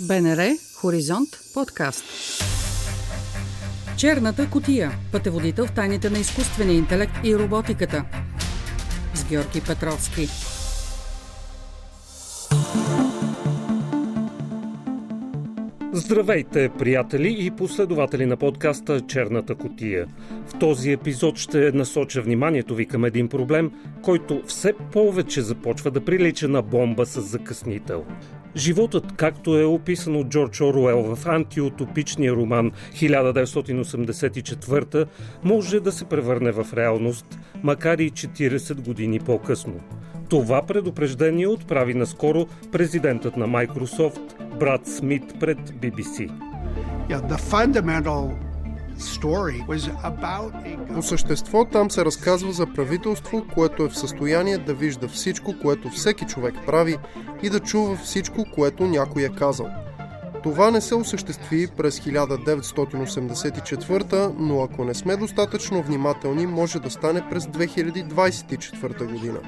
БНР Хоризонт подкаст. Черната котия. Пътеводител в тайните на изкуствения интелект и роботиката. С Георги Петровски. Здравейте, приятели и последователи на подкаста Черната котия. В този епизод ще насоча вниманието ви към един проблем, който все повече започва да прилича на бомба с закъснител. Животът, както е описан от Джордж Оруел в антиутопичния роман 1984, може да се превърне в реалност, макар и 40 години по-късно. Това предупреждение отправи наскоро президентът на Microsoft Брат Смит пред BBC. По същество там се разказва за правителство, което е в състояние да вижда всичко, което всеки човек прави и да чува всичко, което някой е казал – това не се осъществи през 1984, но ако не сме достатъчно внимателни, може да стане през 2024 година.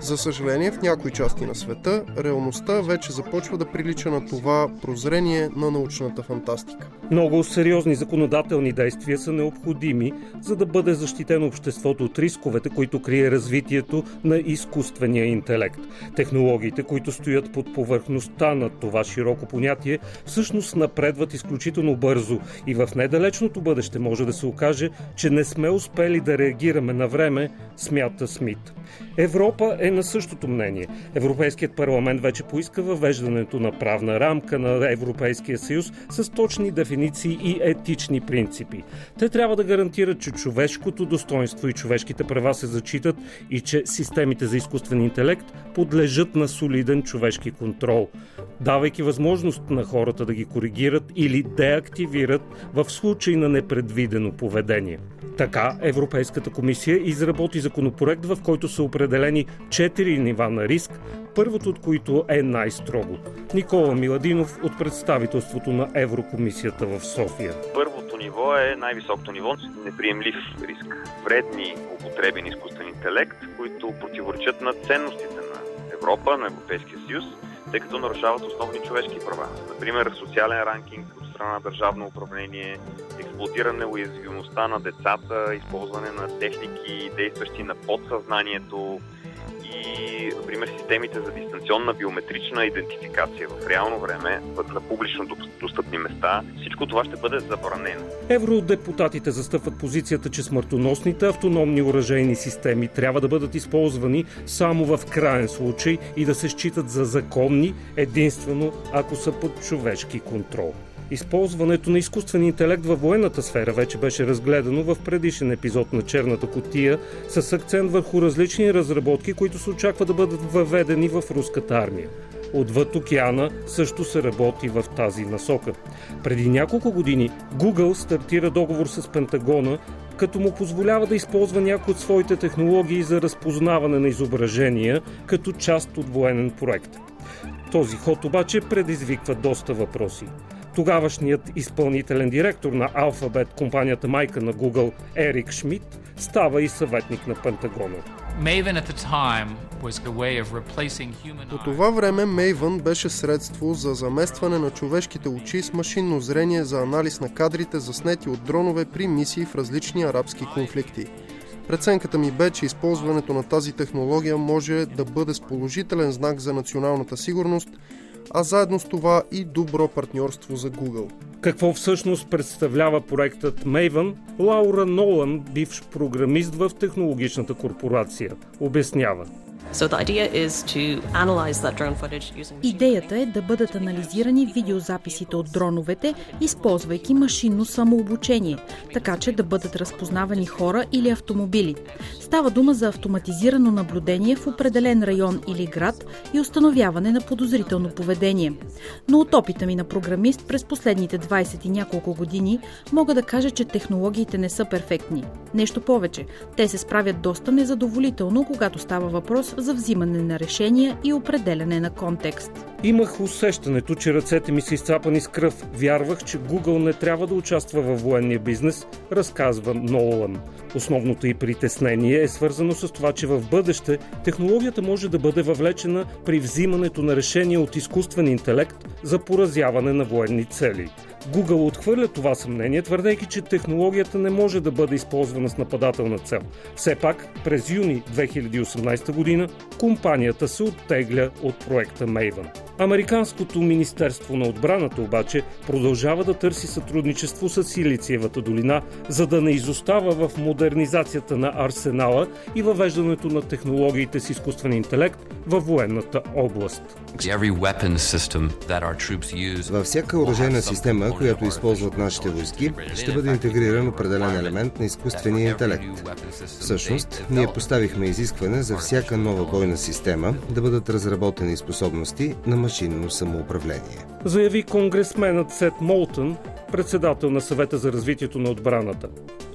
За съжаление, в някои части на света, реалността вече започва да прилича на това прозрение на научната фантастика. Много сериозни законодателни действия са необходими, за да бъде защитено обществото от рисковете, които крие развитието на изкуствения интелект. Технологиите, които стоят под повърхността на това широко понятие, всъщност напредват изключително бързо и в недалечното бъдеще може да се окаже, че не сме успели да реагираме на време, смята Смит. Европа е на същото мнение. Европейският парламент вече поиска въвеждането на правна рамка на Европейския съюз с точни дефиниции и етични принципи. Те трябва да гарантират, че човешкото достоинство и човешките права се зачитат и че системите за изкуствен интелект подлежат на солиден човешки контрол, давайки възможност на хората да ги коригират или деактивират в случай на непредвидено поведение. Така Европейската комисия изработи законопроект, в който са определени четири нива на риск, първото от които е най-строго. Никола Миладинов от представителството на Еврокомисията в София. Първото ниво е най-високото ниво неприемлив риск. Вредни употреби на изкуствен интелект, които противоречат на ценностите на Европа, на Европейския съюз, тъй като нарушават основни човешки права. Например, социален ранкинг от страна на държавно управление, експлуатиране уязвимостта на децата, използване на техники, действащи на подсъзнанието, и, например, системите за дистанционна биометрична идентификация в реално време на публично достъпни места, всичко това ще бъде забранено. Евродепутатите застъпват позицията, че смъртоносните автономни оръжейни системи трябва да бъдат използвани само в крайен случай и да се считат за законни единствено ако са под човешки контрол. Използването на изкуствен интелект във военната сфера вече беше разгледано в предишен епизод на Черната котия с акцент върху различни разработки, които се очаква да бъдат въведени в руската армия. Отвъд океана също се работи в тази насока. Преди няколко години Google стартира договор с Пентагона, като му позволява да използва някои от своите технологии за разпознаване на изображения като част от военен проект. Този ход обаче предизвиква доста въпроси. Тогавашният изпълнителен директор на Alphabet, компанията майка на Google, Ерик Шмидт, става и съветник на Пентагона. По това време Maven беше средство за заместване на човешките очи с машинно зрение за анализ на кадрите заснети от дронове при мисии в различни арабски конфликти. Преценката ми бе, че използването на тази технология може да бъде с положителен знак за националната сигурност – а заедно с това и добро партньорство за Google. Какво всъщност представлява проектът Maven, Лаура Нолан, бивш програмист в технологичната корпорация, обяснява. Идеята е да бъдат анализирани видеозаписите от дроновете, използвайки машинно самообучение, така че да бъдат разпознавани хора или автомобили. Става дума за автоматизирано наблюдение в определен район или град и установяване на подозрително поведение. Но от опита ми на програмист през последните 20 и няколко години мога да кажа, че технологиите не са перфектни. Нещо повече, те се справят доста незадоволително, когато става въпрос за взимане на решения и определяне на контекст. Имах усещането, че ръцете ми са изцапани с кръв. Вярвах, че Google не трябва да участва във военния бизнес, разказва Нолан. Основното и притеснение е свързано с това, че в бъдеще технологията може да бъде въвлечена при взимането на решения от изкуствен интелект за поразяване на военни цели. Google отхвърля това съмнение, твърдейки, че технологията не може да бъде използвана с нападателна цел. Все пак, през юни 2018 година компанията се оттегля от проекта Maven. Американското Министерство на отбраната обаче продължава да търси сътрудничество с Силициевата долина, за да не изостава в модернизацията на арсенала и въвеждането на технологиите с изкуствен интелект във военната област. Във всяка оръжейна система, която използват нашите войски, ще бъде интегриран определен елемент на изкуствения интелект. Всъщност, ние поставихме изискване за всяка нова бойна система да бъдат разработени способности на машинно самоуправление. Заяви конгресменът Сет Молтън, председател на съвета за развитието на отбраната.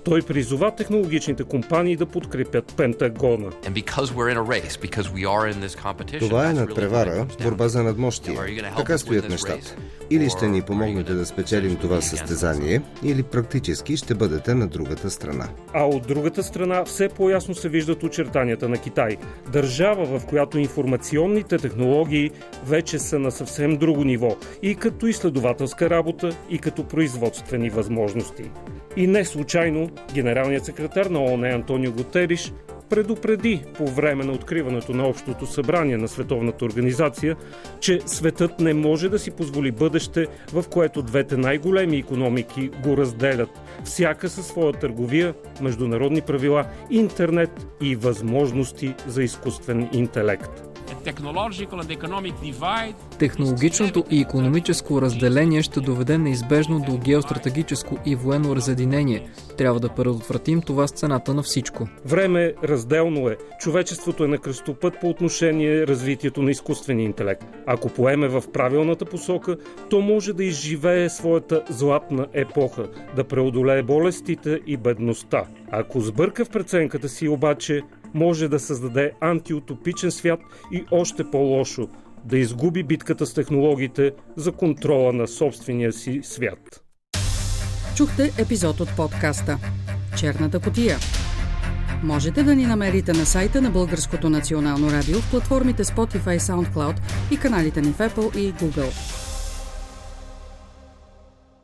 Той призова технологичните компании да подкрепят Пентагона. Това е надпревара, борба за надмощие. Така стоят нещата. Или ще ни помогнете да спечелим това състезание, или практически ще бъдете на другата страна. А от другата страна все по-ясно се виждат очертанията на Китай. Държава, в която информационните технологии вече са на съвсем друго ниво и като изследователска работа, и като производствени възможности. И не случайно генералният секретар на ООН Антонио Готериш предупреди по време на откриването на Общото събрание на Световната организация, че светът не може да си позволи бъдеще, в което двете най-големи економики го разделят, всяка със своя търговия, международни правила, интернет и възможности за изкуствен интелект. Технологичното и економическо разделение ще доведе неизбежно до геостратегическо и военно разединение. Трябва да предотвратим това с цената на всичко. Време разделно е. Човечеството е на кръстопът по отношение развитието на изкуствения интелект. Ако поеме в правилната посока, то може да изживее своята златна епоха, да преодолее болестите и бедността. Ако сбърка в преценката си обаче, може да създаде антиутопичен свят и още по-лошо да изгуби битката с технологиите за контрола на собствения си свят. Чухте епизод от подкаста Черната котия. Можете да ни намерите на сайта на Българското национално радио в платформите Spotify, SoundCloud и каналите ни в Apple и Google.